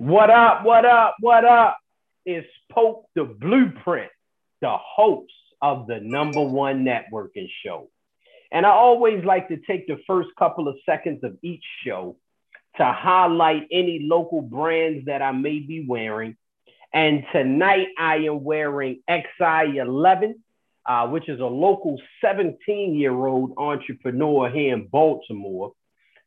What up? What up? What up? It's Pope the Blueprint, the host of the number one networking show. And I always like to take the first couple of seconds of each show to highlight any local brands that I may be wearing. And tonight I am wearing XI11, uh, which is a local 17 year old entrepreneur here in Baltimore.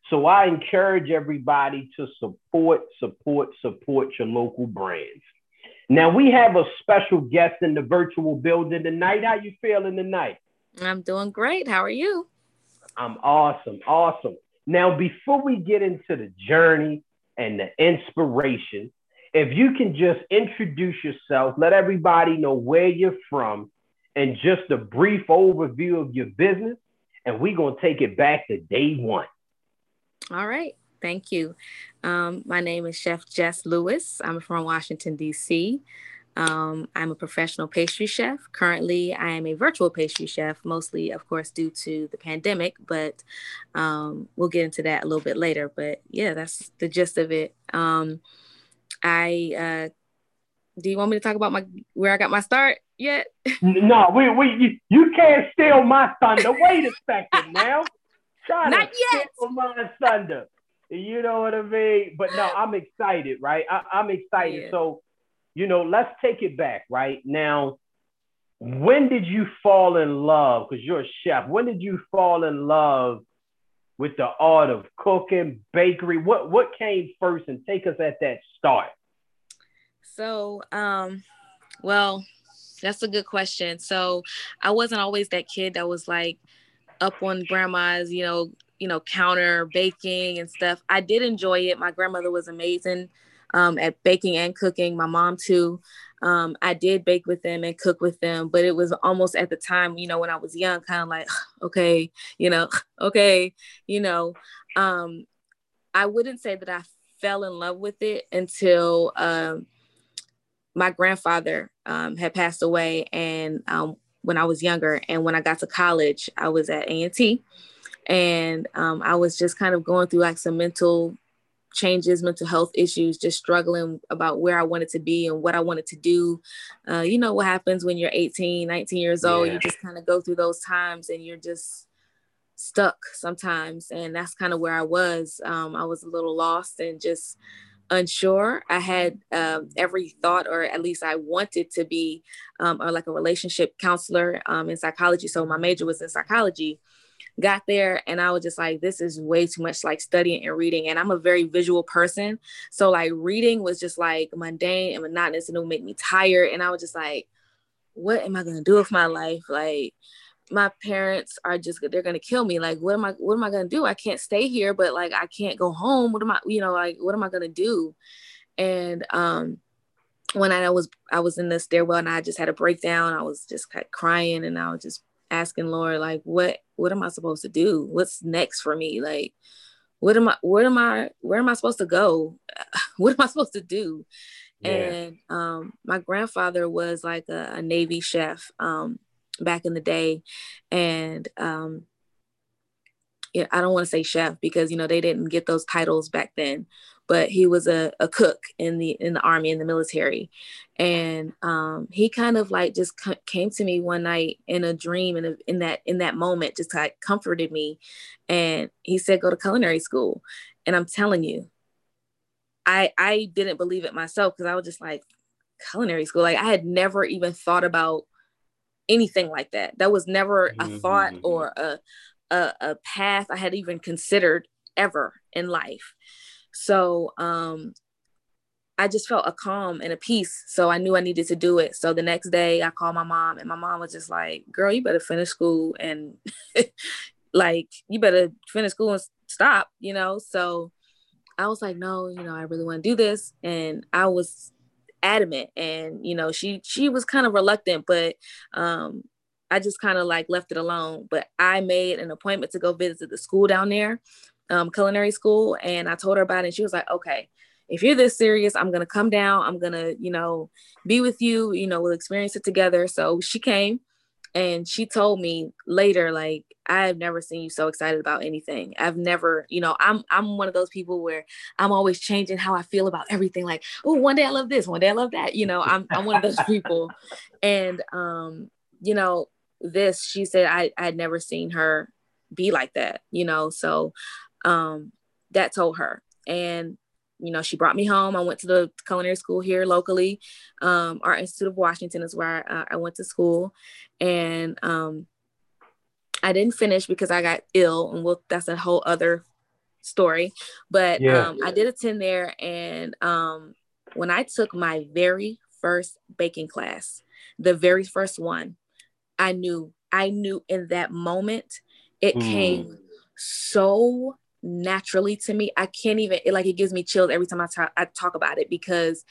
So I encourage everybody to support, support, support your local brands. Now we have a special guest in the virtual building tonight. How are you feeling tonight? I'm doing great. How are you? I'm awesome, awesome. Now before we get into the journey and the inspiration, if you can just introduce yourself, let everybody know where you're from, and just a brief overview of your business, and we're gonna take it back to day one. All right. Thank you. Um, my name is Chef Jess Lewis. I'm from Washington, D.C. Um, I'm a professional pastry chef. Currently, I am a virtual pastry chef, mostly, of course, due to the pandemic, but um, we'll get into that a little bit later. But yeah, that's the gist of it. Um, I uh, do you want me to talk about my where I got my start yet? no, we, we you, you can't steal my thunder. Wait a second now. Try Not yet. my thunder. You know what I mean? But no, I'm excited, right? I, am excited. Yeah. So, you know, let's take it back, right? Now, when did you fall in love? Because you're a chef. When did you fall in love with the art of cooking, bakery? What what came first? And take us at that start. So, um, well, that's a good question. So, I wasn't always that kid that was like up on grandma's, you know, you know, counter baking and stuff. I did enjoy it. My grandmother was amazing um, at baking and cooking. My mom too. Um, I did bake with them and cook with them, but it was almost at the time, you know, when I was young, kind of like, okay, you know, okay, you know. Um, I wouldn't say that I fell in love with it until um, my grandfather um, had passed away, and um, when I was younger. And when I got to college, I was at A&T and um, I was just kind of going through like some mental changes, mental health issues, just struggling about where I wanted to be and what I wanted to do. Uh, you know what happens when you're 18, 19 years old, yeah. you just kind of go through those times and you're just stuck sometimes. And that's kind of where I was. Um, I was a little lost and just unsure. I had um, every thought, or at least I wanted to be, um, or like a relationship counselor um, in psychology. So my major was in psychology. Got there, and I was just like, this is way too much like studying and reading. And I'm a very visual person, so like reading was just like mundane and monotonous, and it would make me tired. And I was just like, what am I gonna do with my life? Like, my parents are just they're gonna kill me. Like what am i what am i gonna do? I can't stay here but like i can't go home. What am i you know like what am i gonna do? And um when i was i was in the stairwell and i just had a breakdown i was just of crying and i was just asking lord like what what am i supposed to do? What's next for me? Like what am i where am i where am i supposed to go? What am i supposed to do? Yeah. and um my grandfather was like a, a navy chef. Um back in the day. And um yeah, I don't want to say chef because you know they didn't get those titles back then, but he was a, a cook in the in the army in the military, and um, he kind of like just came to me one night in a dream and in that in that moment just like comforted me, and he said go to culinary school, and I'm telling you, I I didn't believe it myself because I was just like culinary school? Like I had never even thought about anything like that. That was never a mm-hmm. thought mm-hmm. or a, a, a path I had even considered ever in life. So um, I just felt a calm and a peace. So I knew I needed to do it. So the next day I called my mom and my mom was just like, girl, you better finish school and like, you better finish school and stop, you know? So I was like, no, you know, I really want to do this. And I was adamant and you know she she was kind of reluctant but um i just kind of like left it alone but i made an appointment to go visit the school down there um, culinary school and i told her about it and she was like okay if you're this serious i'm gonna come down i'm gonna you know be with you you know we'll experience it together so she came and she told me later like i've never seen you so excited about anything. I've never you know i'm i'm one of those people where i'm always changing how i feel about everything like oh one day i love this one day i love that you know i'm, I'm one of those people. And um you know this she said i i'd never seen her be like that you know so um that told her. And you know, she brought me home. I went to the culinary school here locally. Um, Art Institute of Washington is where I, uh, I went to school, and um, I didn't finish because I got ill, and we'll, that's a whole other story. But yeah. um, I did attend there, and um, when I took my very first baking class, the very first one, I knew I knew in that moment it mm. came so naturally to me. I can't even it, like it gives me chills every time I talk I talk about it because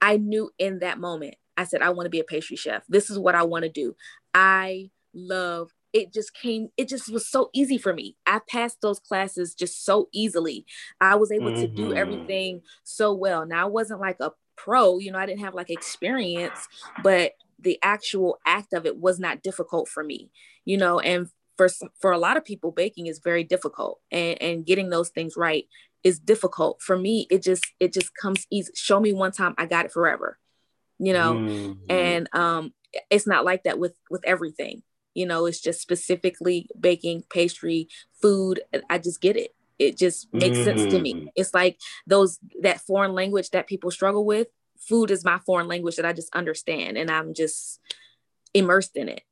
I knew in that moment. I said I want to be a pastry chef. This is what I want to do. I love it just came it just was so easy for me. I passed those classes just so easily. I was able mm-hmm. to do mm-hmm. everything so well. Now I wasn't like a pro, you know, I didn't have like experience, but the actual act of it was not difficult for me, you know, and for for a lot of people baking is very difficult and and getting those things right is difficult for me it just it just comes easy show me one time i got it forever you know mm-hmm. and um it's not like that with with everything you know it's just specifically baking pastry food i just get it it just makes mm-hmm. sense to me mm-hmm. it's like those that foreign language that people struggle with food is my foreign language that i just understand and i'm just immersed in it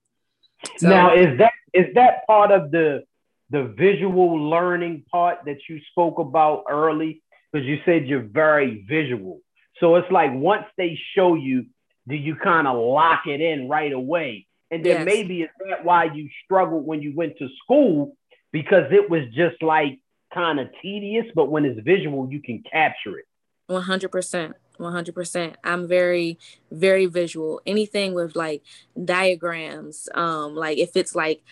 so, now is that is that part of the the visual learning part that you spoke about early? Because you said you're very visual. So it's like once they show you, do you kind of lock it in right away? And then yes. maybe is that why you struggled when you went to school because it was just like kind of tedious, but when it's visual, you can capture it. 100%. 100%. I'm very, very visual. Anything with like diagrams, um, like if it's like,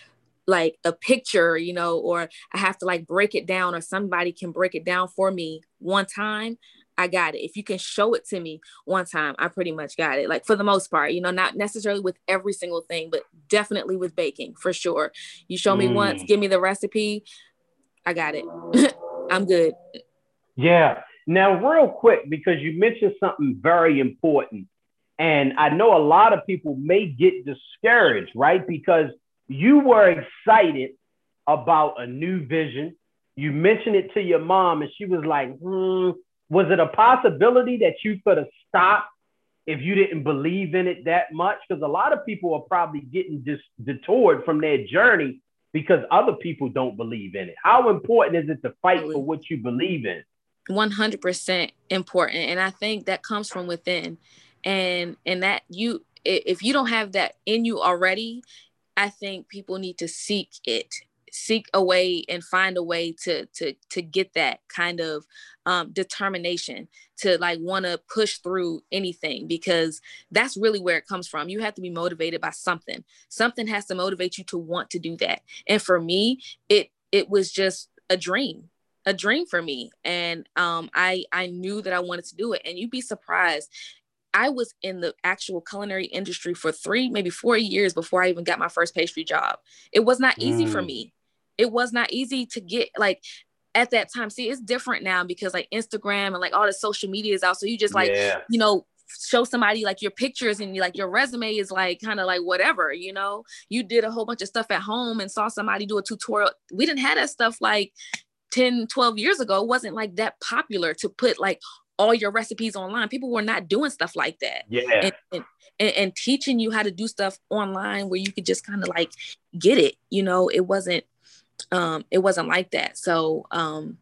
like a picture, you know, or I have to like break it down or somebody can break it down for me one time, I got it. If you can show it to me one time, I pretty much got it. Like for the most part, you know, not necessarily with every single thing, but definitely with baking for sure. You show me mm. once, give me the recipe, I got it. I'm good. Yeah. Now, real quick, because you mentioned something very important, and I know a lot of people may get discouraged, right? Because you were excited about a new vision. You mentioned it to your mom, and she was like, hmm, was it a possibility that you could have stopped if you didn't believe in it that much? Because a lot of people are probably getting dis- detoured from their journey because other people don't believe in it. How important is it to fight for what you believe in? 100% important and i think that comes from within. And and that you if you don't have that in you already i think people need to seek it seek a way and find a way to to to get that kind of um, determination to like want to push through anything because that's really where it comes from. You have to be motivated by something. Something has to motivate you to want to do that. And for me it it was just a dream a dream for me and um, I I knew that I wanted to do it and you'd be surprised I was in the actual culinary industry for 3 maybe 4 years before I even got my first pastry job. It was not easy mm. for me. It was not easy to get like at that time. See, it's different now because like Instagram and like all the social media is out. So you just like, yeah. you know, show somebody like your pictures and like your resume is like kind of like whatever, you know. You did a whole bunch of stuff at home and saw somebody do a tutorial. We didn't have that stuff like 10, 12 years ago, wasn't like that popular to put like all your recipes online. People were not doing stuff like that. Yeah. And, and, and teaching you how to do stuff online where you could just kind of like get it, you know, it wasn't, um, it wasn't like that. So, um,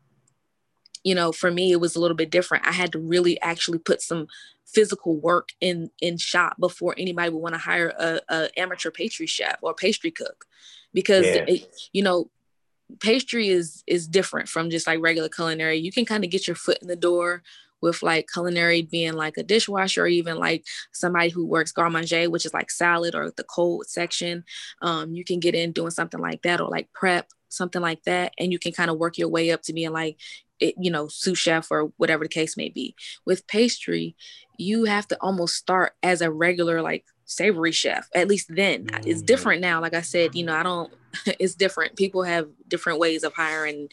you know, for me, it was a little bit different. I had to really actually put some physical work in in shop before anybody would want to hire a, a, amateur pastry chef or pastry cook because yeah. it, you know pastry is is different from just like regular culinary. You can kind of get your foot in the door with like culinary being like a dishwasher or even like somebody who works garde manger, which is like salad or the cold section. Um, you can get in doing something like that or like prep, something like that. And you can kind of work your way up to being like, it, you know, sous chef or whatever the case may be. With pastry, you have to almost start as a regular like savory chef at least then mm. it's different now like i said you know i don't it's different people have different ways of hiring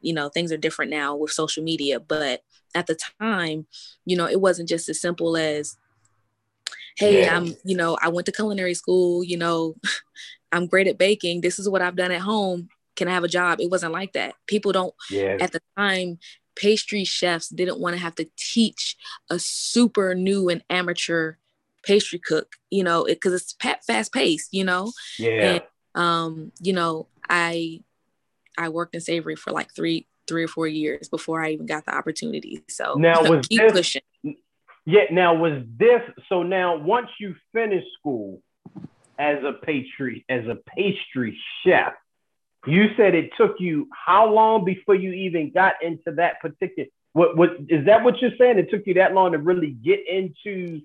you know things are different now with social media but at the time you know it wasn't just as simple as hey yeah. i'm you know i went to culinary school you know i'm great at baking this is what i've done at home can i have a job it wasn't like that people don't yeah. at the time pastry chefs didn't want to have to teach a super new and amateur pastry cook you know because it, it's fast paced you know? Yeah. And, um you know i i worked in savory for like three three or four years before i even got the opportunity. So now was keep this, pushing. Yeah now was this so now once you finish school as a pastry as a pastry chef you said it took you how long before you even got into that particular what what is that what you're saying? It took you that long to really get into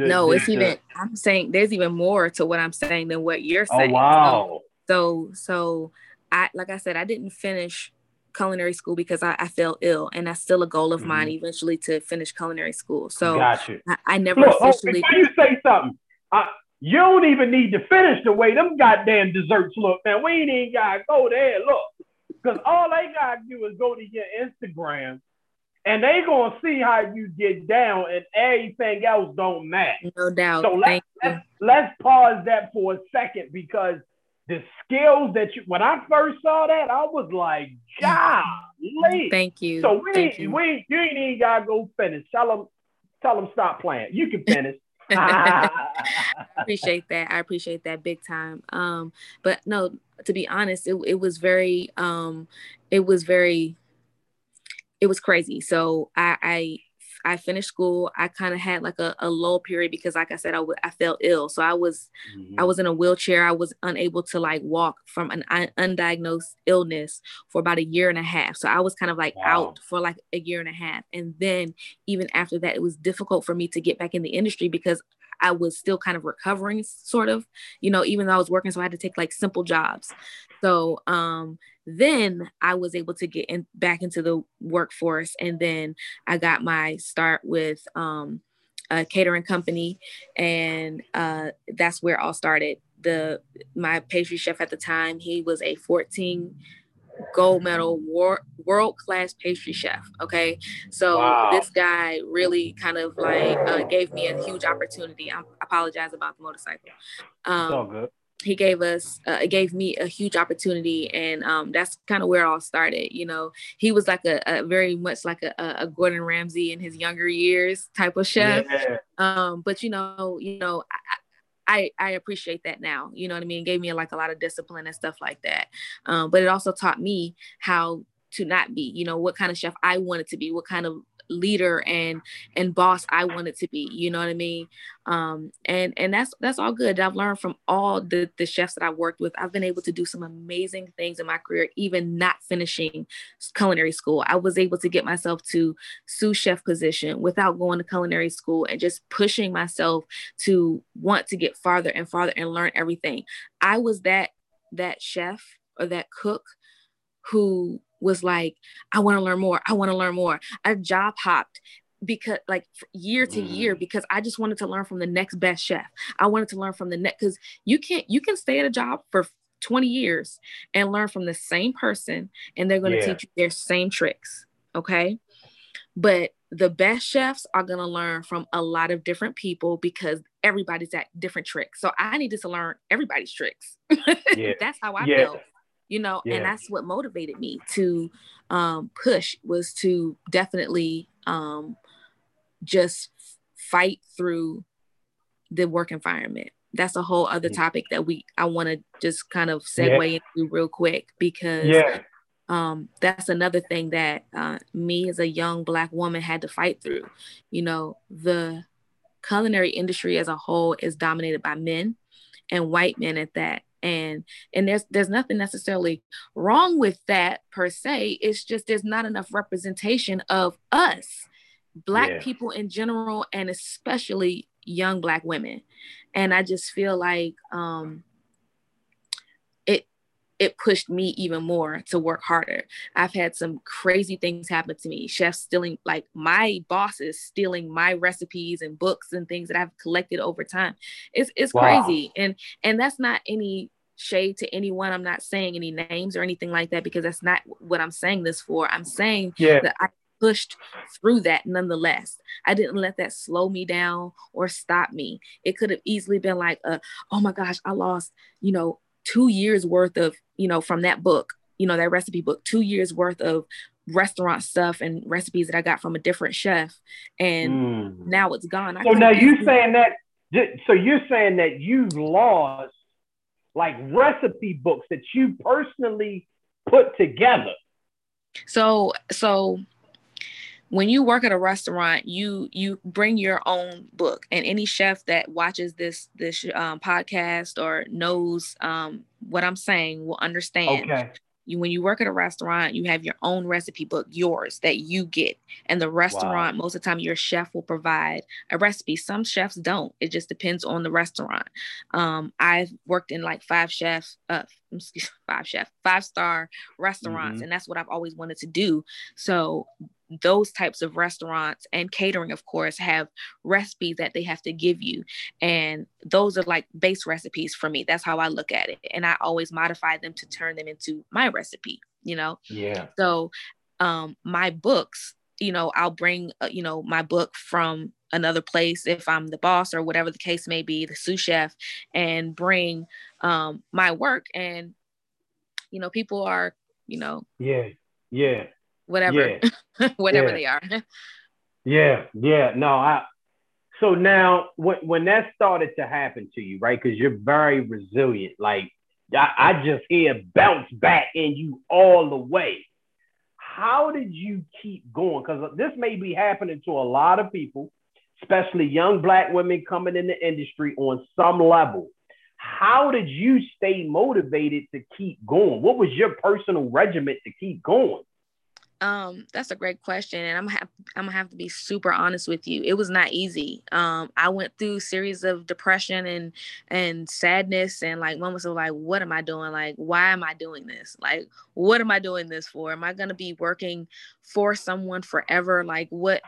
the, no, the, it's the, even. I'm saying there's even more to what I'm saying than what you're oh, saying. Oh wow! So, so, so I like I said, I didn't finish culinary school because I, I fell ill, and that's still a goal of mm-hmm. mine eventually to finish culinary school. So, got you. I, I never Look, oh, officially. Oh, you say something. I, you don't even need to finish the way them goddamn desserts look, man. We ain't even gotta go there. Look, because all they gotta do is go to your Instagram and they gonna see how you get down, and everything else don't matter. No doubt. So let's, let's, let's pause that for a second because the skills that you when I first saw that, I was like, golly. Thank you. So we Thank you. we you ain't even gotta go finish. Tell them tell them stop playing. You can finish. I appreciate that. I appreciate that big time. Um, but no, to be honest, it, it was very um it was very it was crazy. So I, I I finished school. I kind of had like a, a low period because, like I said, I, w- I felt ill. So I was, mm-hmm. I was in a wheelchair. I was unable to like walk from an un- undiagnosed illness for about a year and a half. So I was kind of like wow. out for like a year and a half. And then even after that, it was difficult for me to get back in the industry because I was still kind of recovering, sort of, you know, even though I was working. So I had to take like simple jobs. So um, then I was able to get in, back into the workforce. And then I got my start with um, a catering company. And uh, that's where it all started. The my pastry chef at the time, he was a 14 gold medal war, world class pastry chef. Okay, so wow. this guy really kind of like uh, gave me a huge opportunity. I apologize about the motorcycle. Um, all good he gave us uh, gave me a huge opportunity and um, that's kind of where it all started you know. He was like a, a very much like a, a, gordon ramsay in his younger years type of chef. Yeah. um, but you know you know I, I, I appreciate that now you know what i mean? It gave me like a lot of discipline and stuff like that. Um, but it also taught me how to not be you know what kind of chef i wanted to be what kind of leader and and boss I wanted to be. You know what I mean? Um, and and that's that's all good. I've learned from all the the chefs that I've worked with. I've been able to do some amazing things in my career, even not finishing culinary school. I was able to get myself to sous chef position without going to culinary school and just pushing myself to want to get farther and farther and learn everything. I was that that chef or that cook who was like, I want to learn more. I want to learn more. I job hopped because like year to year mm. because I just wanted to learn from the next best chef. I wanted to learn from the next because you can't you can stay at a job for 20 years and learn from the same person and they're going to yeah. teach you their same tricks. Okay. But the best chefs are going to learn from a lot of different people because everybody's at different tricks. So I needed to learn everybody's tricks. Yeah. That's how I yeah. felt you know yeah. and that's what motivated me to um, push was to definitely um, just fight through the work environment that's a whole other topic that we i want to just kind of segue yeah. into real quick because yeah. um, that's another thing that uh, me as a young black woman had to fight through you know the culinary industry as a whole is dominated by men and white men at that and and there's there's nothing necessarily wrong with that per se it's just there's not enough representation of us black yeah. people in general and especially young black women and i just feel like um it pushed me even more to work harder. I've had some crazy things happen to me. Chefs stealing, like my bosses stealing my recipes and books and things that I've collected over time. It's it's wow. crazy. And and that's not any shade to anyone. I'm not saying any names or anything like that because that's not what I'm saying this for. I'm saying yeah. that I pushed through that nonetheless. I didn't let that slow me down or stop me. It could have easily been like, a, oh my gosh, I lost, you know, two years worth of, you know, from that book, you know, that recipe book, two years worth of restaurant stuff and recipes that I got from a different chef. And mm. now it's gone. I so now you're saying that, so you're saying that you've lost like recipe books that you personally put together. So, so when you work at a restaurant you you bring your own book and any chef that watches this this um, podcast or knows um, what i'm saying will understand okay. you when you work at a restaurant you have your own recipe book yours that you get and the restaurant wow. most of the time your chef will provide a recipe some chefs don't it just depends on the restaurant um, i've worked in like five chefs uh, five chef five star restaurants mm-hmm. and that's what i've always wanted to do. So those types of restaurants and catering of course have recipes that they have to give you and those are like base recipes for me. That's how i look at it and i always modify them to turn them into my recipe you know? Yeah. So um my books you know i'll bring uh, you know my book from another place if i'm the boss or whatever the case may be the sous chef and bring um my work and you know people are you know yeah yeah whatever, yeah. whatever yeah. they are. yeah, yeah. No, I. So now, when when that started to happen to you, right? Because you're very resilient. Like I, I just hear bounce back in you all the way. How did you keep going? Because this may be happening to a lot of people, especially young black women coming in the industry on some level. How did you stay motivated to keep going? What was your personal regiment to keep going? Um, that's a great question, and I'm have, I'm gonna have to be super honest with you. It was not easy. Um, I went through series of depression and and sadness, and like moments of like, what am I doing? Like, why am I doing this? Like, what am I doing this for? Am I gonna be working for someone forever? Like, what?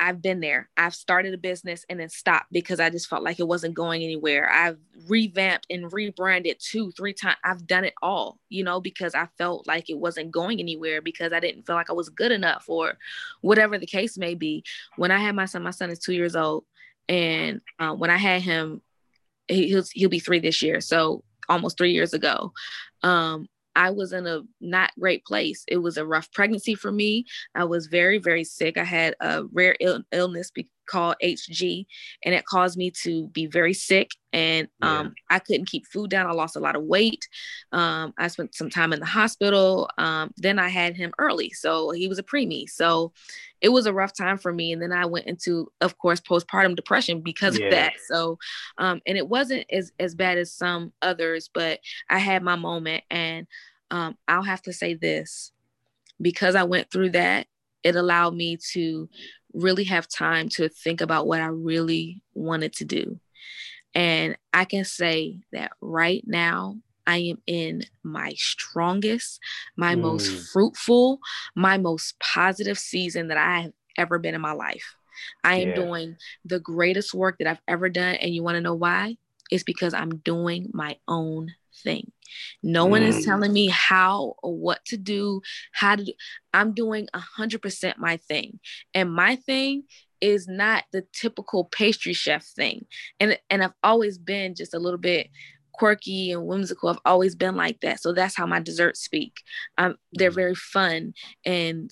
I've been there. I've started a business and then stopped because I just felt like it wasn't going anywhere. I've revamped and rebranded two, three times. I've done it all, you know, because I felt like it wasn't going anywhere because I didn't feel like I was good enough or whatever the case may be. When I had my son, my son is two years old. And uh, when I had him, he, he'll, he'll be three this year. So almost three years ago. Um, I was in a not great place. It was a rough pregnancy for me. I was very, very sick. I had a rare Ill- illness be- called HG, and it caused me to be very sick. And um, yeah. I couldn't keep food down. I lost a lot of weight. Um, I spent some time in the hospital. Um, then I had him early, so he was a preemie. So it was a rough time for me. And then I went into, of course, postpartum depression because yeah. of that. So, um, and it wasn't as as bad as some others, but I had my moment, and um, I'll have to say this because I went through that, it allowed me to really have time to think about what I really wanted to do. And I can say that right now, I am in my strongest, my mm. most fruitful, my most positive season that I have ever been in my life. I am yeah. doing the greatest work that I've ever done. And you want to know why? It's because I'm doing my own thing. No mm. one is mm. telling me how or what to do, how to do. I'm doing 100% my thing. And my thing is not the typical pastry chef thing. And and I've always been just a little bit quirky and whimsical. I've always been like that. So that's how my desserts speak. Um, they're mm. very fun and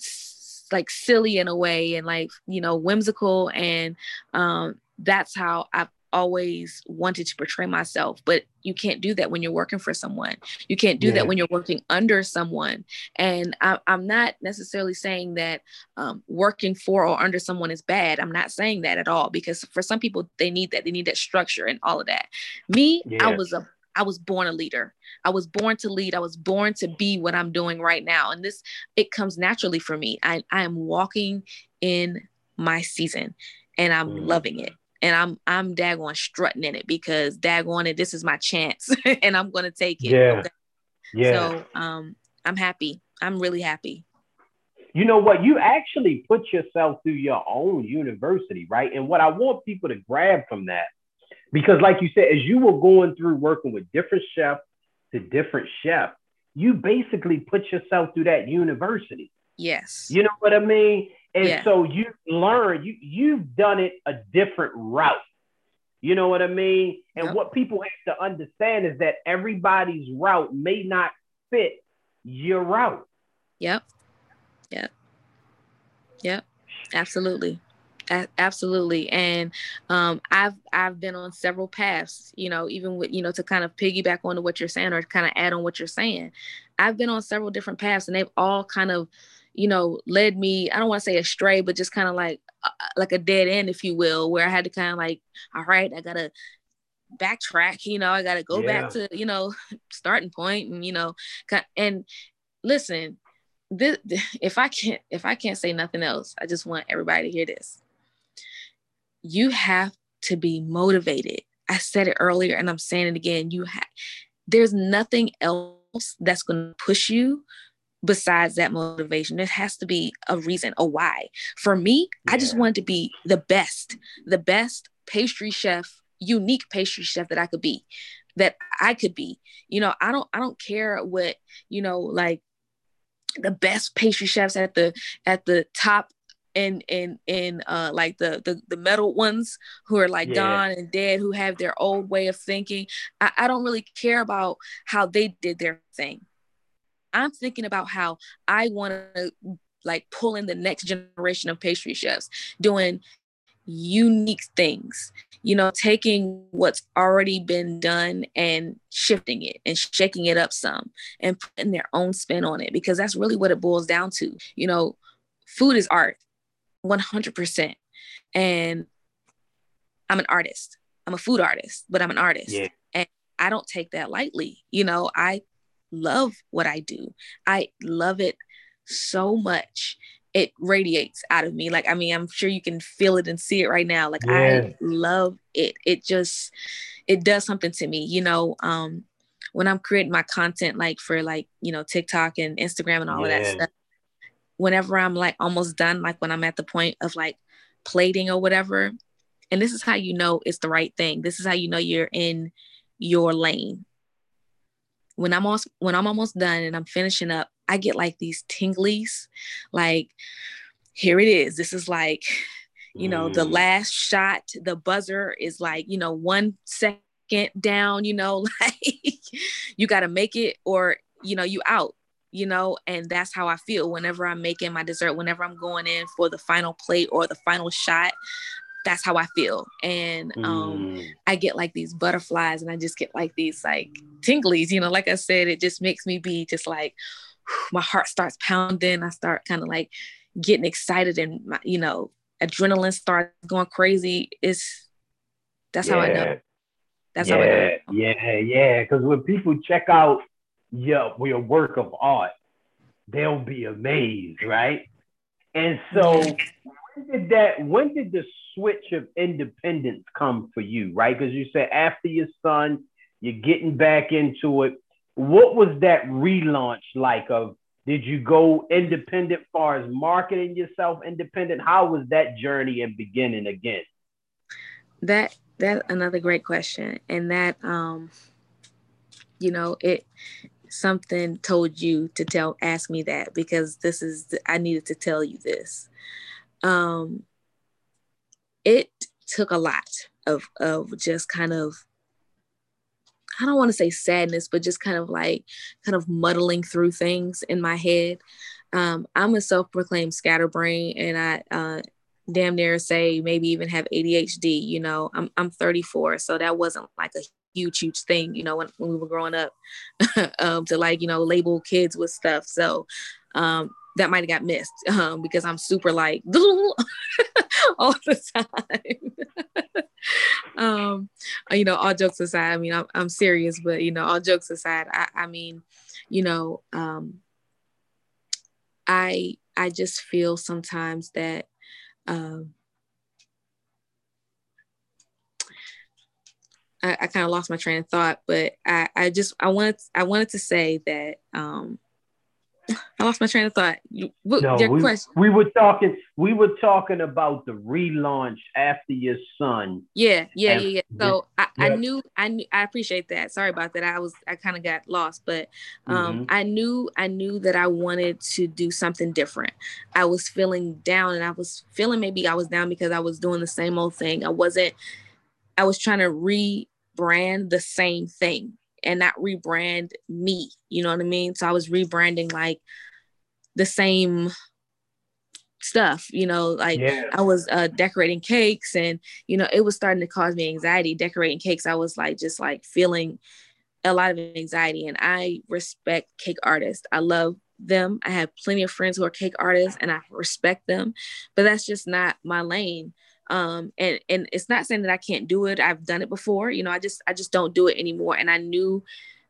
like silly in a way and like, you know, whimsical. And um, that's how I've always wanted to portray myself but you can't do that when you're working for someone you can't do yeah. that when you're working under someone and I, am not necessarily saying that um, working for or under someone is bad i'm not saying that at all because for some people they need that they need that structure and all of that me yeah. i was a I was born a leader. I was born to lead. I was born to be what I'm doing right now. And this, it comes naturally for me. I, I am walking in my season and I'm mm. loving it and I'm I'm daggone strutting in it because daggone it, this is my chance and I'm gonna take it. Yeah. Okay? Yeah. So um, I'm happy. I'm really happy. You know what? You actually put yourself through your own university, right? And what I want people to grab from that, because like you said, as you were going through working with different chefs to different chefs, you basically put yourself through that university. Yes. You know what I mean? And yeah. so you learn, you you've done it a different route. You know what I mean? And yep. what people have to understand is that everybody's route may not fit your route. Yep. Yep. Yep. Absolutely. A- absolutely. And um, I've I've been on several paths, you know, even with, you know, to kind of piggyback onto what you're saying or kind of add on what you're saying. I've been on several different paths and they've all kind of you know, led me, I don't want to say astray, but just kind of like, uh, like a dead end, if you will, where I had to kind of like, all right, I got to backtrack, you know, I got to go yeah. back to, you know, starting point and, you know, and listen, this, if I can't, if I can't say nothing else, I just want everybody to hear this. You have to be motivated. I said it earlier and I'm saying it again. You have, there's nothing else that's going to push you besides that motivation. There has to be a reason, a why. For me, yeah. I just wanted to be the best, the best pastry chef, unique pastry chef that I could be, that I could be. You know, I don't I don't care what, you know, like the best pastry chefs at the at the top and and and uh like the the the medal ones who are like yeah. gone and dead who have their old way of thinking I, I don't really care about how they did their thing I'm thinking about how I want to like pull in the next generation of pastry chefs doing unique things you know taking what's already been done and shifting it and shaking it up some and putting their own spin on it because that's really what it boils down to. You know food is art 100% and i'm an artist. I'm a food artist but i'm an artist. Yeah. and i don't take that lightly. You know i love what I do. I love it so much. It radiates out of me. Like, I mean, I'm sure you can feel it and see it right now. Like, yeah. I love it. It just, it does something to me, you know. Um, when I'm creating my content, like for like, you know, TikTok and Instagram and all yeah. of that stuff, whenever I'm like almost done, like when I'm at the point of like plating or whatever, and this is how you know it's the right thing. This is how you know you're in your lane when I'm almost when I'm almost done and I'm finishing up, I get like these tinglies, like here it is. This is like, you know, mm. the last shot, the buzzer is like, you know, one second down, you know, like you got to make it or, you know, you out, you know, and that's how I feel whenever I'm making my dessert, whenever I'm going in for the final plate or the final shot that's how I feel. And um, mm. I get like these butterflies and I just get like these like tinglies, you know, like I said, it just makes me be just like, my heart starts pounding. I start kind of like getting excited and my, you know, adrenaline starts going crazy. It's, that's yeah. how I know. That's yeah, how I know. Yeah, yeah. Yeah. Because when people check out your, your work of art, they'll be amazed, right? And so when did that when did the switch of independence come for you, right? Because you said after your son, you're getting back into it. What was that relaunch like of did you go independent far as marketing yourself independent? How was that journey and beginning again? That that another great question. And that um you know, it something told you to tell ask me that because this is I needed to tell you this. Um it took a lot of of just kind of I don't want to say sadness, but just kind of like kind of muddling through things in my head. Um, I'm a self-proclaimed scatterbrain, and I uh, damn near say maybe even have ADHD. You know, I'm I'm 34, so that wasn't like a huge huge thing. You know, when, when we were growing up, um, to like you know label kids with stuff. So um, that might have got missed um, because I'm super like all the time. um, you know, all jokes aside, I mean, I'm, I'm serious, but you know, all jokes aside, I, I mean, you know, um, I I just feel sometimes that um, I, I kind of lost my train of thought, but I, I just I wanted I wanted to say that um, I lost my train of thought. You, no, we, question. we were talking. We were talking about the relaunch after your son. Yeah, yeah, yeah, yeah. So I, I knew, I knew, I appreciate that. Sorry about that. I was, I kind of got lost, but um, mm-hmm. I knew, I knew that I wanted to do something different. I was feeling down, and I was feeling maybe I was down because I was doing the same old thing. I wasn't. I was trying to rebrand the same thing and not rebrand me. You know what I mean? So I was rebranding like the same stuff you know like yeah. i was uh, decorating cakes and you know it was starting to cause me anxiety decorating cakes i was like just like feeling a lot of anxiety and i respect cake artists i love them i have plenty of friends who are cake artists and i respect them but that's just not my lane um and and it's not saying that i can't do it. I've done it before. You know i just i just don't do it anymore. And i knew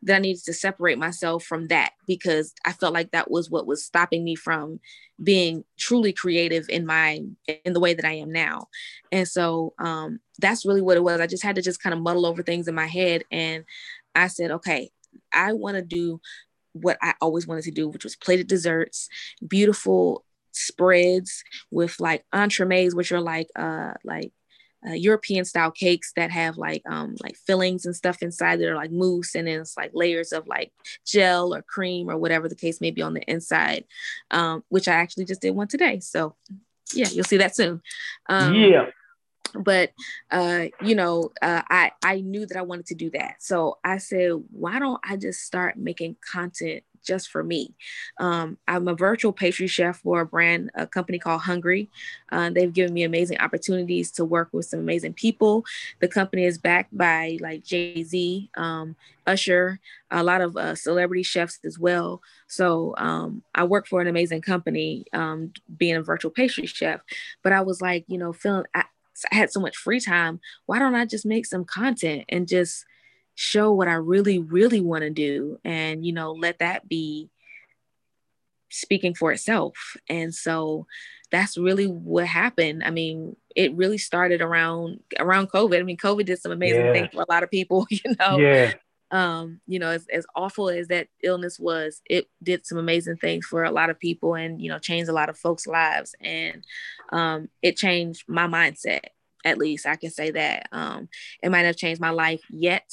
that i needed to separate myself from that because i felt like that was what was stopping me from being truly creative in my in the way that i am now. And so um that's really what it was. I just had to just kind of muddle over things in my head. And i said okay i want to do what I always wanted to do, which was plated desserts, beautiful spreads with like entremets, which are like uh like uh, European style cakes that have like um like fillings and stuff inside that are like mousse and then it's like layers of like gel or cream or whatever the case may be on the inside, um, which I actually just did one today. So yeah, you'll see that soon. Um, yeah. But uh, you know, uh, I I knew that I wanted to do that, so I said, why don't I just start making content just for me. Um, I'm a virtual pastry chef for a brand, a company called Hungry. Uh, they've given me amazing opportunities to work with some amazing people. The company is backed by like Jay Z, um, Usher, a lot of uh, celebrity chefs as well. So um, I work for an amazing company, um, being a virtual pastry chef. But I was like, you know, feeling I, I had so much free time. Why don't I just make some content and just show what I really, really want to do and, you know, let that be speaking for itself. And so that's really what happened. I mean, it really started around around COVID. I mean, COVID did some amazing yeah. things for a lot of people, you know. Yeah. Um, you know, as, as awful as that illness was, it did some amazing things for a lot of people and, you know, changed a lot of folks' lives. And um, it changed my mindset, at least I can say that. Um, it might have changed my life yet,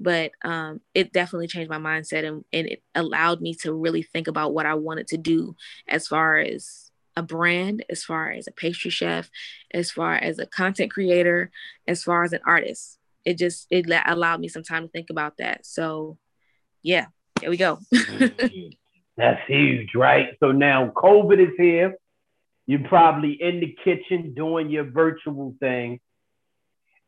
but um, it definitely changed my mindset and, and it allowed me to really think about what I wanted to do as far as a brand, as far as a pastry chef, as far as a content creator, as far as an artist. It just it allowed me some time to think about that. So, yeah, here we go. That's huge, right? So now COVID is here. You're probably in the kitchen doing your virtual thing.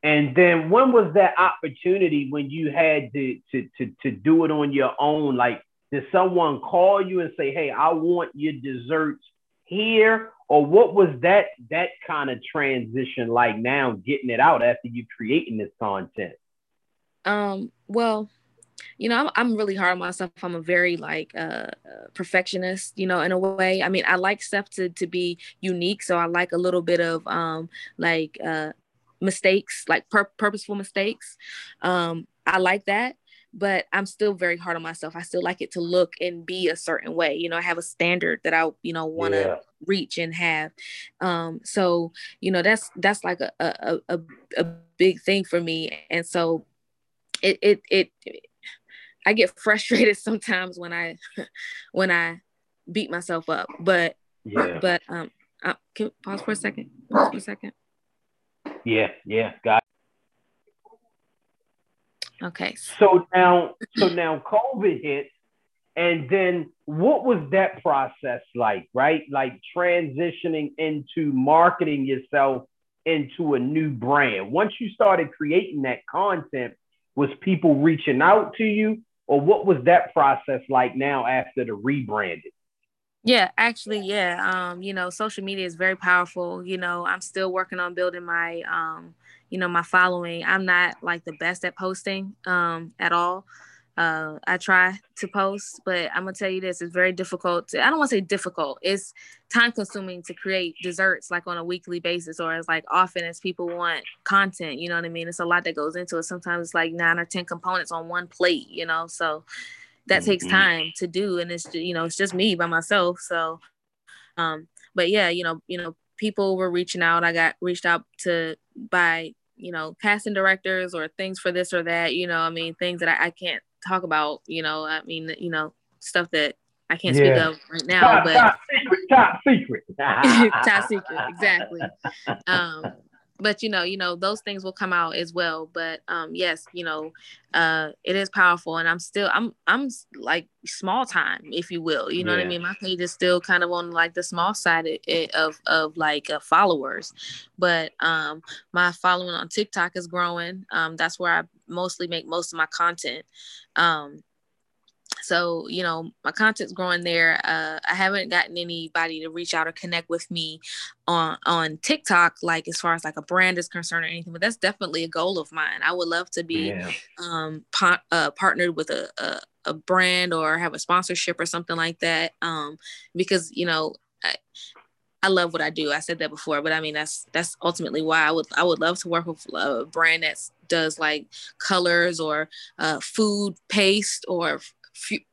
And then when was that opportunity when you had to, to, to, to do it on your own? Like, did someone call you and say, hey, I want your desserts here? Or what was that that kind of transition like now getting it out after you creating this content? Um, well, you know, I'm, I'm really hard on myself. I'm a very like uh, perfectionist, you know, in a way. I mean, I like stuff to to be unique, so I like a little bit of um like uh mistakes, like pur- purposeful mistakes. Um, I like that, but I'm still very hard on myself. I still like it to look and be a certain way. You know, I have a standard that I, you know, want to yeah. reach and have. Um, so you know, that's that's like a a, a a big thing for me, and so it it it. I get frustrated sometimes when I when I beat myself up, but yeah. but um, I, uh, can pause for a second. Pause for a second. Yeah, yeah, got. Okay. So now, so now COVID hit, and then what was that process like? Right, like transitioning into marketing yourself into a new brand. Once you started creating that content, was people reaching out to you, or what was that process like now after the rebranding? Yeah, actually, yeah. Um, you know, social media is very powerful. You know, I'm still working on building my um, you know, my following. I'm not like the best at posting um at all. uh, I try to post, but I'm gonna tell you this: it's very difficult. To, I don't want to say difficult. It's time consuming to create desserts like on a weekly basis or as like often as people want content. You know what I mean? It's a lot that goes into it. Sometimes it's like nine or ten components on one plate. You know, so that mm-hmm. takes time to do, and it's you know it's just me by myself. So, um, but yeah, you know, you know, people were reaching out. I got reached out to by you know casting directors or things for this or that. You know, I mean things that I, I can't talk about, you know, I mean, you know, stuff that I can't yeah. speak of right now, top, but top secret, top secret, top secret, exactly. Um, but you know, you know, those things will come out as well. But um, yes, you know, uh, it is powerful, and I'm still, I'm, I'm like small time, if you will. You know yeah. what I mean? My page is still kind of on like the small side of of, of like uh, followers, but um, my following on TikTok is growing. Um, that's where I mostly make most of my content. Um, so you know my content's growing there uh, i haven't gotten anybody to reach out or connect with me on on tiktok like as far as like a brand is concerned or anything but that's definitely a goal of mine i would love to be yeah. um uh, partnered with a, a, a brand or have a sponsorship or something like that um because you know I, I love what I do. I said that before, but I mean that's that's ultimately why I would I would love to work with a brand that does like colors or uh, food paste or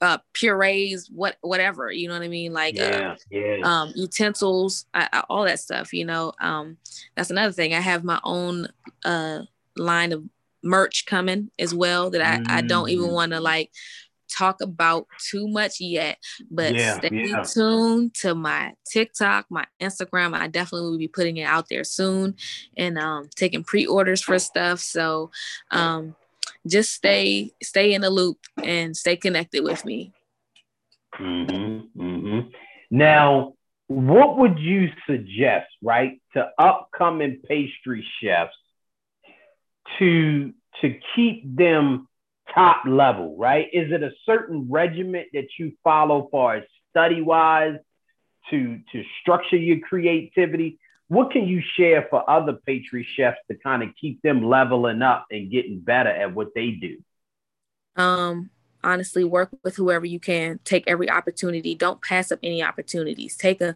uh, purees, what whatever, you know what I mean, like yeah, uh, yeah. Um, utensils, I, I, all that stuff. You know, um, that's another thing. I have my own uh, line of merch coming as well that I, mm. I don't even mm. want to like talk about too much yet, but yeah, stay yeah. tuned to my TikTok, my Instagram. I definitely will be putting it out there soon and um, taking pre-orders for stuff. So um, just stay stay in the loop and stay connected with me. Mm-hmm, mm-hmm. Now, what would you suggest, right, to upcoming pastry chefs to to keep them top level, right? Is it a certain regiment that you follow for study wise to to structure your creativity? What can you share for other pastry chefs to kind of keep them leveling up and getting better at what they do? Um, honestly, work with whoever you can. Take every opportunity. Don't pass up any opportunities. Take a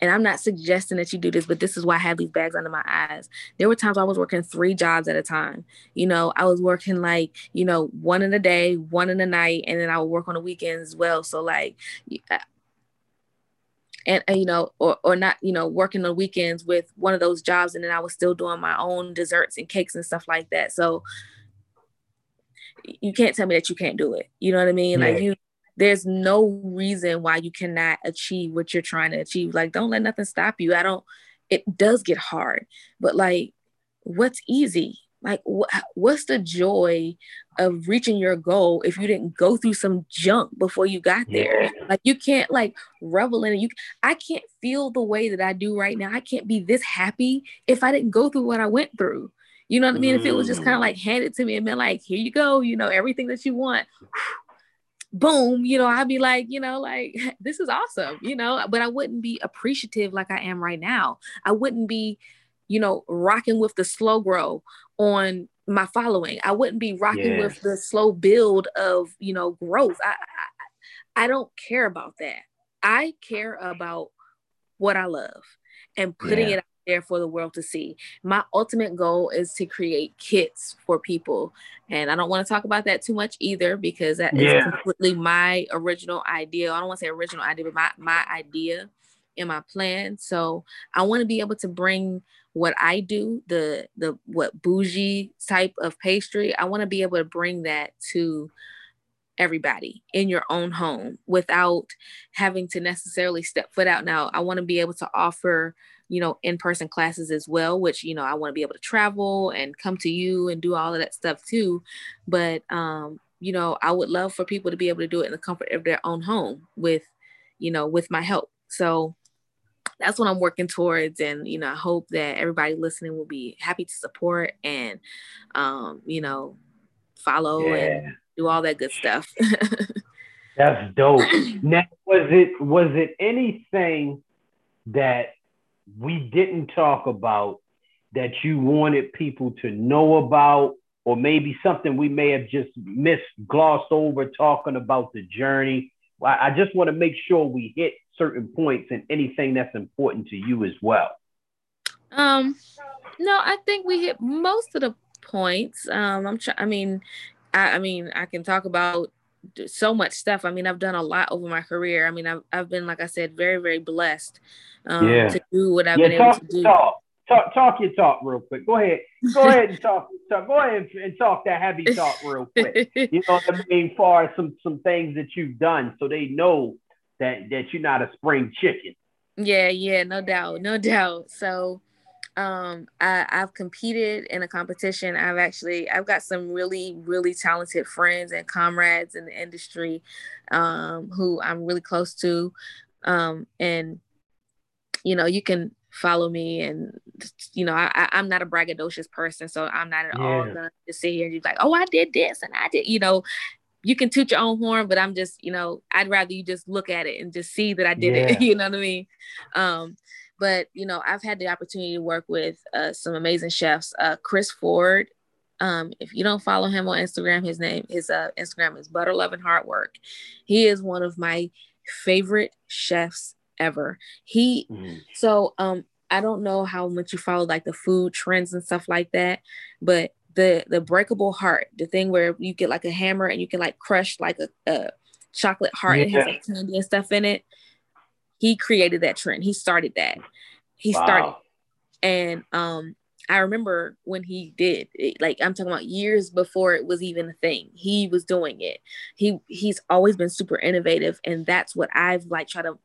and I'm not suggesting that you do this, but this is why I have these bags under my eyes. There were times I was working three jobs at a time. You know, I was working like, you know, one in the day, one in the night, and then I would work on the weekends as well. So like and, you know or, or not you know working on weekends with one of those jobs and then i was still doing my own desserts and cakes and stuff like that. So you can't tell me that you can't do it. You know what i mean? Yeah. like you there's no reason why you cannot achieve what you're trying to achieve. Like don't let nothing stop you. I don't it does get hard but like what's easy like wh- what's the joy of reaching your goal if you didn't go through some junk before you got there? Like you can't like revel in it. You i can't feel the way that i do right now. I can't be this happy if i didn't go through what i went through. You know what i mean? Mm. if it was just kind of like handed to me and been like here you go you know everything that you want. Boom you know i'd be like you know like this is awesome you know? But i wouldn't be appreciative like i am right now. I wouldn't be you know, rocking with the slow grow on my following. I wouldn't be rocking yeah. with the slow build of, you know, growth. I, I I don't care about that. I care about what I love and putting yeah. it out there for the world to see. My ultimate goal is to create kits for people. And I don't want to talk about that too much either because that yeah. is completely my original idea. I don't want to say original idea, but my, my idea in my plan. So I want to be able to bring what I do, the the what bougie type of pastry, I want to be able to bring that to everybody in your own home without having to necessarily step foot out. Now, I want to be able to offer, you know, in-person classes as well, which, you know, I want to be able to travel and come to you and do all of that stuff too. But um, you know, I would love for people to be able to do it in the comfort of their own home with, you know, with my help. So that's what I'm working towards. And, you know, I hope that everybody listening will be happy to support and, um, you know, follow yeah. and do all that good stuff. that's dope. Now, was it, was it anything that we didn't talk about that you wanted people to know about or maybe something we may have just missed, glossed over talking about the journey. I just want to make sure we hit certain points and anything that's important to you as well. Um, no, I think we hit most of the points. Um, I'm trying. I mean, I, I mean, I can talk about so much stuff. I mean, I've done a lot over my career. I mean, I've, I've been, like I said, very, very blessed um, yeah. to do what I've yeah, been able to do. Talk, talk, talk your talk real quick. Go ahead. Go ahead and talk, talk. Go ahead and talk that heavy talk real quick. You know what I mean? Far some some things that you've done, so they know that that you're not a spring chicken. Yeah, yeah, no doubt, no doubt. So, um, I, I've competed in a competition. I've actually I've got some really really talented friends and comrades in the industry, um, who I'm really close to, um, and you know you can follow me and you know I, i'm not a braggadocious person so i'm not at yeah. all gonna just sit here and be like oh i did this and i did you know you can toot your own horn, but I'm just, you know, I'd rather you just look at it and just see that I did yeah. it. You know what I mean? Um, but you know, I've had the opportunity to work with uh, some amazing chefs. Uh, Chris Ford. Um, if you don't follow him on Instagram, his name, his uh, Instagram is Butter Love and Hard Work. He is one of my favorite chefs ever. He mm. so um I don't know how much you follow like the food trends and stuff like that, but the the breakable heart, the thing where you get like a hammer and you can like crush like a, a chocolate heart yeah. and has like candy and stuff in it. He created that trend. He started that. He wow. started, and um, I remember when he did it, like I'm talking about years before it was even a thing. He was doing it. He he's always been super innovative, and that's what I've like tried to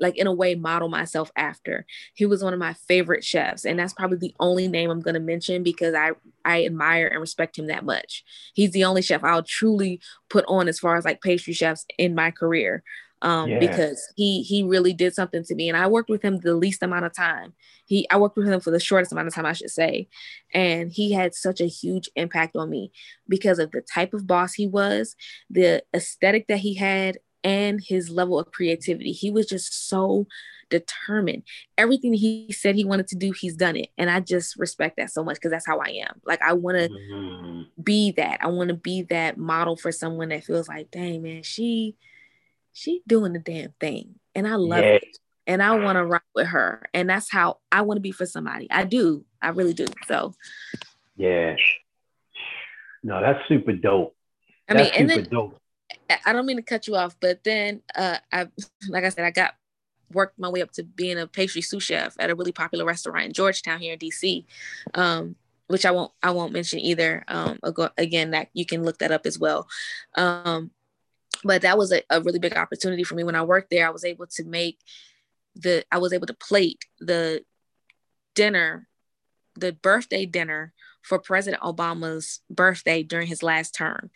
like in a way model myself after. He was one of my favorite chefs and that's probably the only name I'm going to mention because I I admire and respect him that much. He's the only chef I'll truly put on as far as like pastry chefs in my career. Um, yeah. because he he really did something to me and I worked with him the least amount of time. He I worked with him for the shortest amount of time I should say. And he had such a huge impact on me because of the type of boss he was, the aesthetic that he had and his level of creativity. He was just so determined. Everything he said he wanted to do, he's done it. And I just respect that so much because that's how I am. Like I want to mm-hmm. be that. I want to be that model for someone that feels like, dang man, she she doing the damn thing. And I love yeah. it. And I want to rock with her. And that's how I want to be for somebody. I do. I really do. So yeah. No, that's super dope. I that's mean, super then, dope. I don't mean to cut you off, but then uh, I, like I said, I got worked my way up to being a pastry sous chef at a really popular restaurant in Georgetown here in DC, um, which I won't I won't mention either. Um, again, that you can look that up as well. Um, but that was a, a really big opportunity for me when I worked there. I was able to make the I was able to plate the dinner, the birthday dinner for President Obama's birthday during his last term.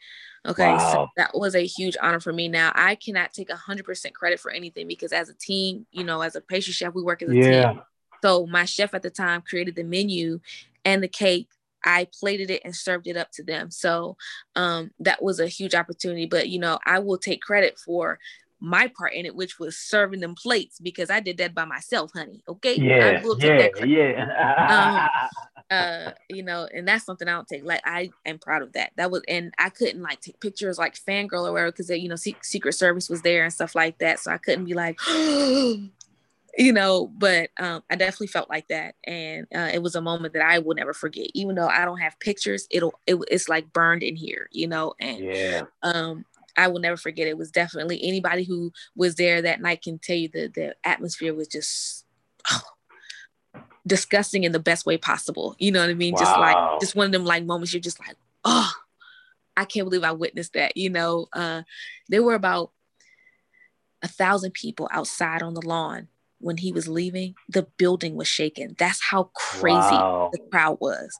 Okay, wow. so that was a huge honor for me. Now I cannot take a hundred percent credit for anything because as a team, you know, as a pastry chef, we work as a yeah. team. So my chef at the time created the menu and the cake. I plated it and served it up to them. So um, that was a huge opportunity. But you know, I will take credit for my part in it, which was serving them plates because I did that by myself, honey. Okay. Yeah. yeah. Yeah. um, uh, you know, and that's something I don't take. Like I am proud of that. That was, and I couldn't like take pictures like fangirl or whatever because you know, Secret Service was there and stuff like that. So I couldn't be like, you know, but um, I definitely felt like that, and uh, it was a moment that I will never forget. Even though I don't have pictures, it'll it, it's like burned in here, you know, and yeah. Um, I will never forget. It was definitely anybody who was there that night can tell you that the atmosphere was just oh, disgusting in the best way possible. You know what I mean? Wow. Just like just one of them like moments you're just like, oh, I can't believe I witnessed that. You know, uh, there were about a thousand people outside on the lawn when he was leaving. The building was shaking. That's how crazy wow. the crowd was.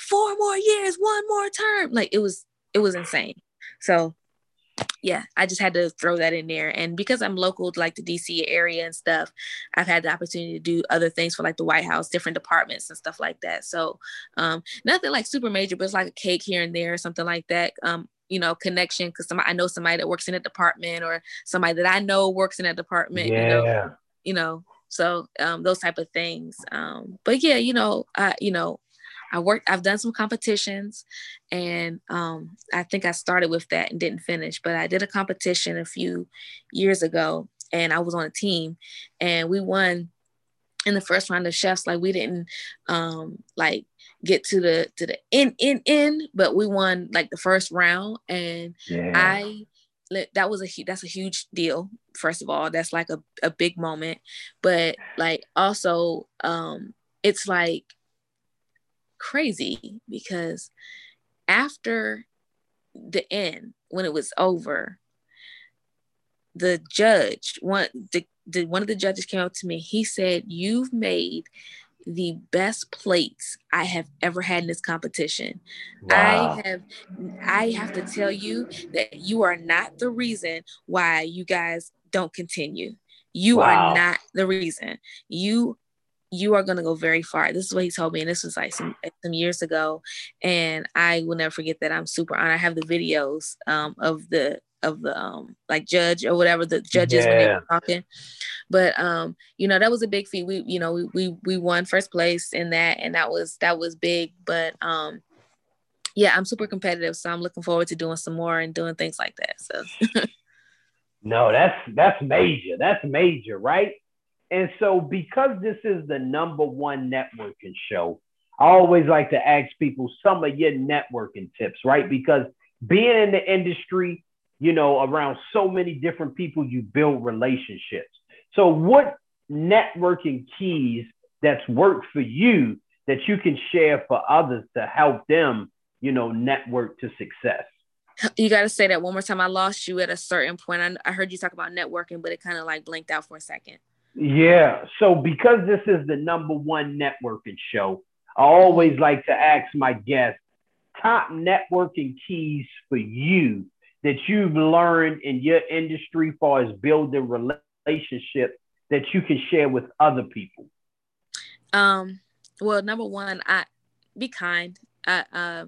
Four more years, one more term. Like it was, it was insane. So yeah, I just had to throw that in there. And because I'm local to like the DC area and stuff, I've had the opportunity to do other things for like the White House, different departments and stuff like that. So um, nothing like super major, but it's like a cake here and there or something like that. Um, you know, connection because I know somebody that works in a department or somebody that I know works in a department. Yeah. You know, you know, so um, those type of things. Um, but yeah, you know, I, you know, I worked, I've done some competitions and um, I think I started with that and didn't finish, but I did a competition a few years ago and I was on a team and we won in the first round of chefs. Like we didn't um, like get to the to the in in in, but we won like the first round and yeah. I that was a that's a huge deal first of all that's like a, a big moment but like also um it's like crazy because after the end, when it was over, the judge, one the, the one of the judges came up to me. He said, "You've made the best plates I have ever had in this competition. Wow. I have I have to tell you that you are not the reason why you guys don't continue. You wow. are not the reason. You you are going to go very far. This is what he told me. And this was like some, some years ago. And I will never forget that. I'm super honored. I have the videos um, of the, of the um like judge or whatever the judges yeah. when they were talking but um you know that was a big feat we you know we, we we won first place in that and that was that was big but um yeah i'm super competitive so i'm looking forward to doing some more and doing things like that so no that's that's major that's major right and so, because this is the number one networking show, I always like to ask people some of your networking tips, right? Because being in the industry, you know, around so many different people, you build relationships. So, what networking keys that's worked for you that you can share for others to help them, you know, network to success? You got to say that one more time. I lost you at a certain point. I, heard you talk about networking, but it kind of like blinked out for a second. Yeah. So because this is the number one networking show, I always like to ask my guests top networking keys for you that you've learned in your industry far as building relationships that you can share with other people. Um, well, number one, I be kind. I, uh,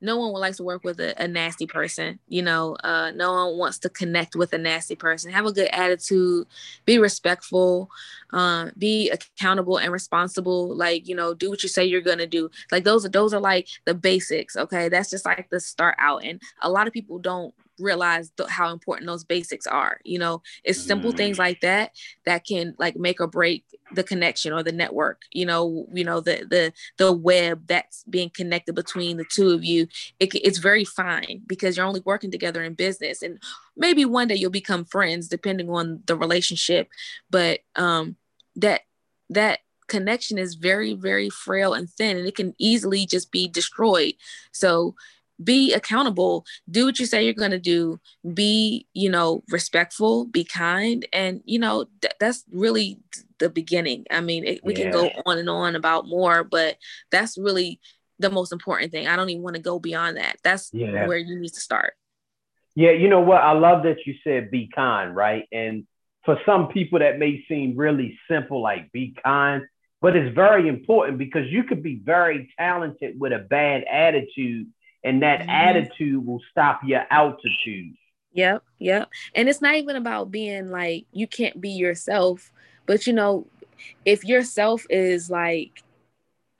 no one would like to work with a, a nasty person you know uh, no one wants to connect with a nasty person. Have a good attitude be respectful uh, be accountable and responsible like you know do what you say you're gonna do. Like those are those are like the basics okay? That's just like the start out and a lot of people don't realize th- how important those basics are you know? It's simple mm. things like that that can like make or break the connection or the network you know? You know the the the web that's being connected between the two of you it, it's very fine because you're only working together in business and maybe one day you'll become friends depending on the relationship but um that that connection is very very frail and thin and it can easily just be destroyed. So be accountable. Do what you say you're going to do. Be you know respectful be kind and you know th- that's really the beginning. I mean it, we yeah. can go on and on about more but that's really the most important thing. I don't even want to go beyond that. That's yeah. where you need to start. Yeah you know what? I love that you said be kind right? And for some people that may seem really simple like be kind but it's very important because you could be very talented with a bad attitude and that mm-hmm. attitude will stop your altitude. Yep, yep. And it's not even about being like you can't be yourself, but you know, if yourself is like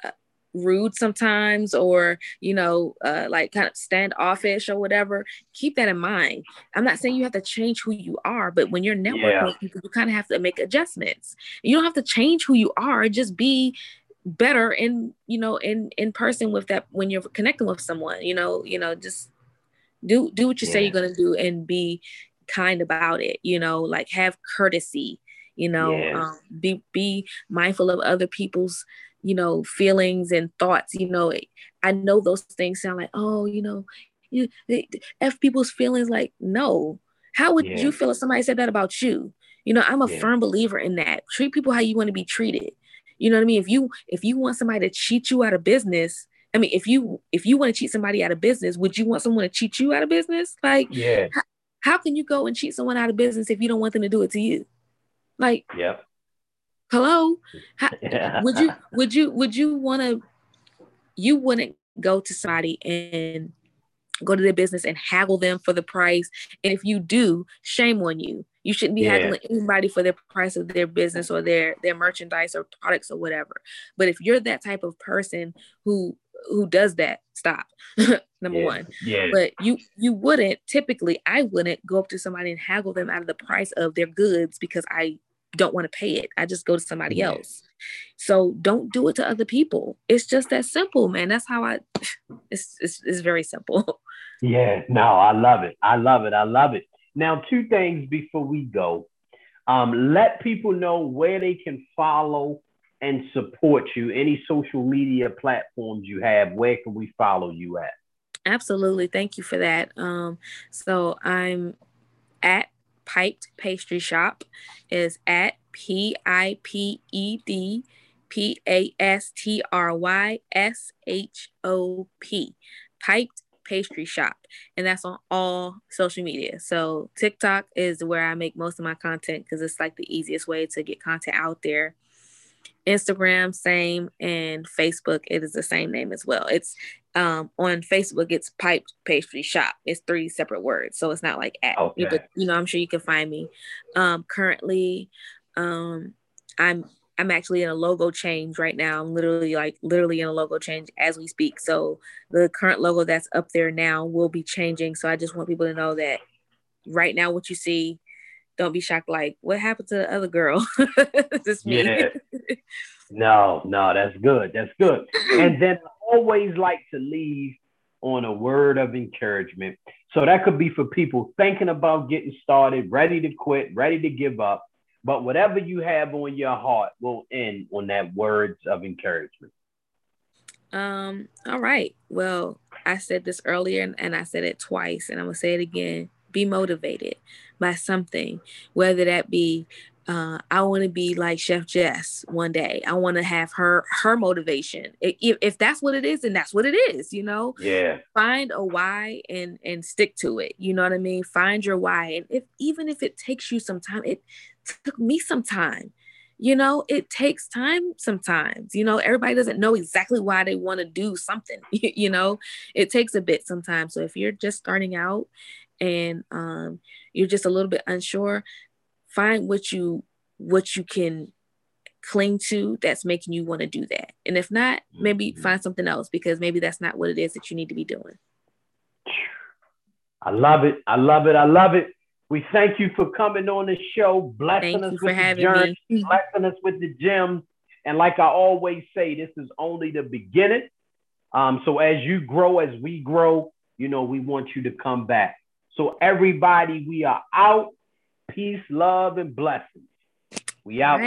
uh, rude sometimes or you know uh, like kind of standoffish or whatever keep that in mind i'm not saying you have to change who you are but when you're networking yeah. you kind of have to make adjustments you don't have to change who you are just be better in you know in in person with that when you're connecting with someone you know you know just do do what you yeah. say you're gonna do and be kind about it you know like have courtesy you know um, be be mindful of other people's you know feelings and thoughts you know i know those things sound like oh you know you f people's feelings like no how would yeah. you feel if somebody said that about you you know i'm a yeah. firm believer in that treat people how you want to be treated you know what I mean? If you if you want somebody to cheat you out of business, I mean, if you if you want to cheat somebody out of business, would you want someone to cheat you out of business? Like, yeah. How, how can you go and cheat someone out of business if you don't want them to do it to you? Like, yep. Hello, how, yeah. would you would you would you want to? You wouldn't go to somebody and go to their business and haggle them for the price. And if you do, shame on you You shouldn't be yeah. haggling anybody for the price of their business or their their merchandise or products or whatever. But if you're that type of person who who does that, stop. Number yeah. one. Yeah. But you you wouldn't typically I wouldn't go up to somebody and haggle them out of the price of their goods because I don't want to pay it. I just go to somebody yeah. else. So don't do it to other people. It's just that simple, man. That's how I it's it's, it's very simple. Yeah, no, I love it. I love it. I love it. Now, two things before we go. Um, let people know where they can follow and support you. Any social media platforms you have, where can we follow you at? Absolutely. Thank you for that. Um, so I'm at Piped Pastry Shop is at P I P E D P A S T R Y S H O P. Piped Pastry Shop. And that's on all social media. So TikTok is where I make most of my content because it's like the easiest way to get content out there. Instagram, same, and Facebook, it is the same name as well. It's um, on Facebook, it's Piped Pastry Shop. It's three separate words, so it's not like at. Okay. But you know, I'm sure you can find me. Um, currently, um, I'm I'm actually in a logo change right now. I'm literally like literally in a logo change as we speak. So the current logo that's up there now will be changing. So I just want people to know that right now, what you see don't be shocked like what happened to the other girl this me yeah. no no that's good that's good and then always like to leave on a word of encouragement so that could be for people thinking about getting started ready to quit ready to give up but whatever you have on your heart will end on that words of encouragement. Um all right. Well i said this earlier and, and i said it twice and i'm gonna say it again. Be motivated by something, whether that be uh, I want to be like Chef Jess one day. I want to have her her motivation. If, if that's what it is, then that's what it is. You know. Yeah. Find a why and and stick to it. You know what I mean. Find your why, and if even if it takes you some time, it took me some time. You know, it takes time sometimes. You know, everybody doesn't know exactly why they want to do something. you know, it takes a bit sometimes. So if you're just starting out and um, you're just a little bit unsure, find what you what you can cling to that's making you want to do that. And if not, maybe mm-hmm. find something else because maybe that's not what it is that you need to be doing. I love it. I love it. I love it. We thank you for coming on the show, blessing thank us with the journey, me. blessing us with the gems. And like I always say, this is only the beginning. Um, so as you grow, as we grow, you know, we want you to come back. So, everybody, we are out. Peace, love, and blessings. We out.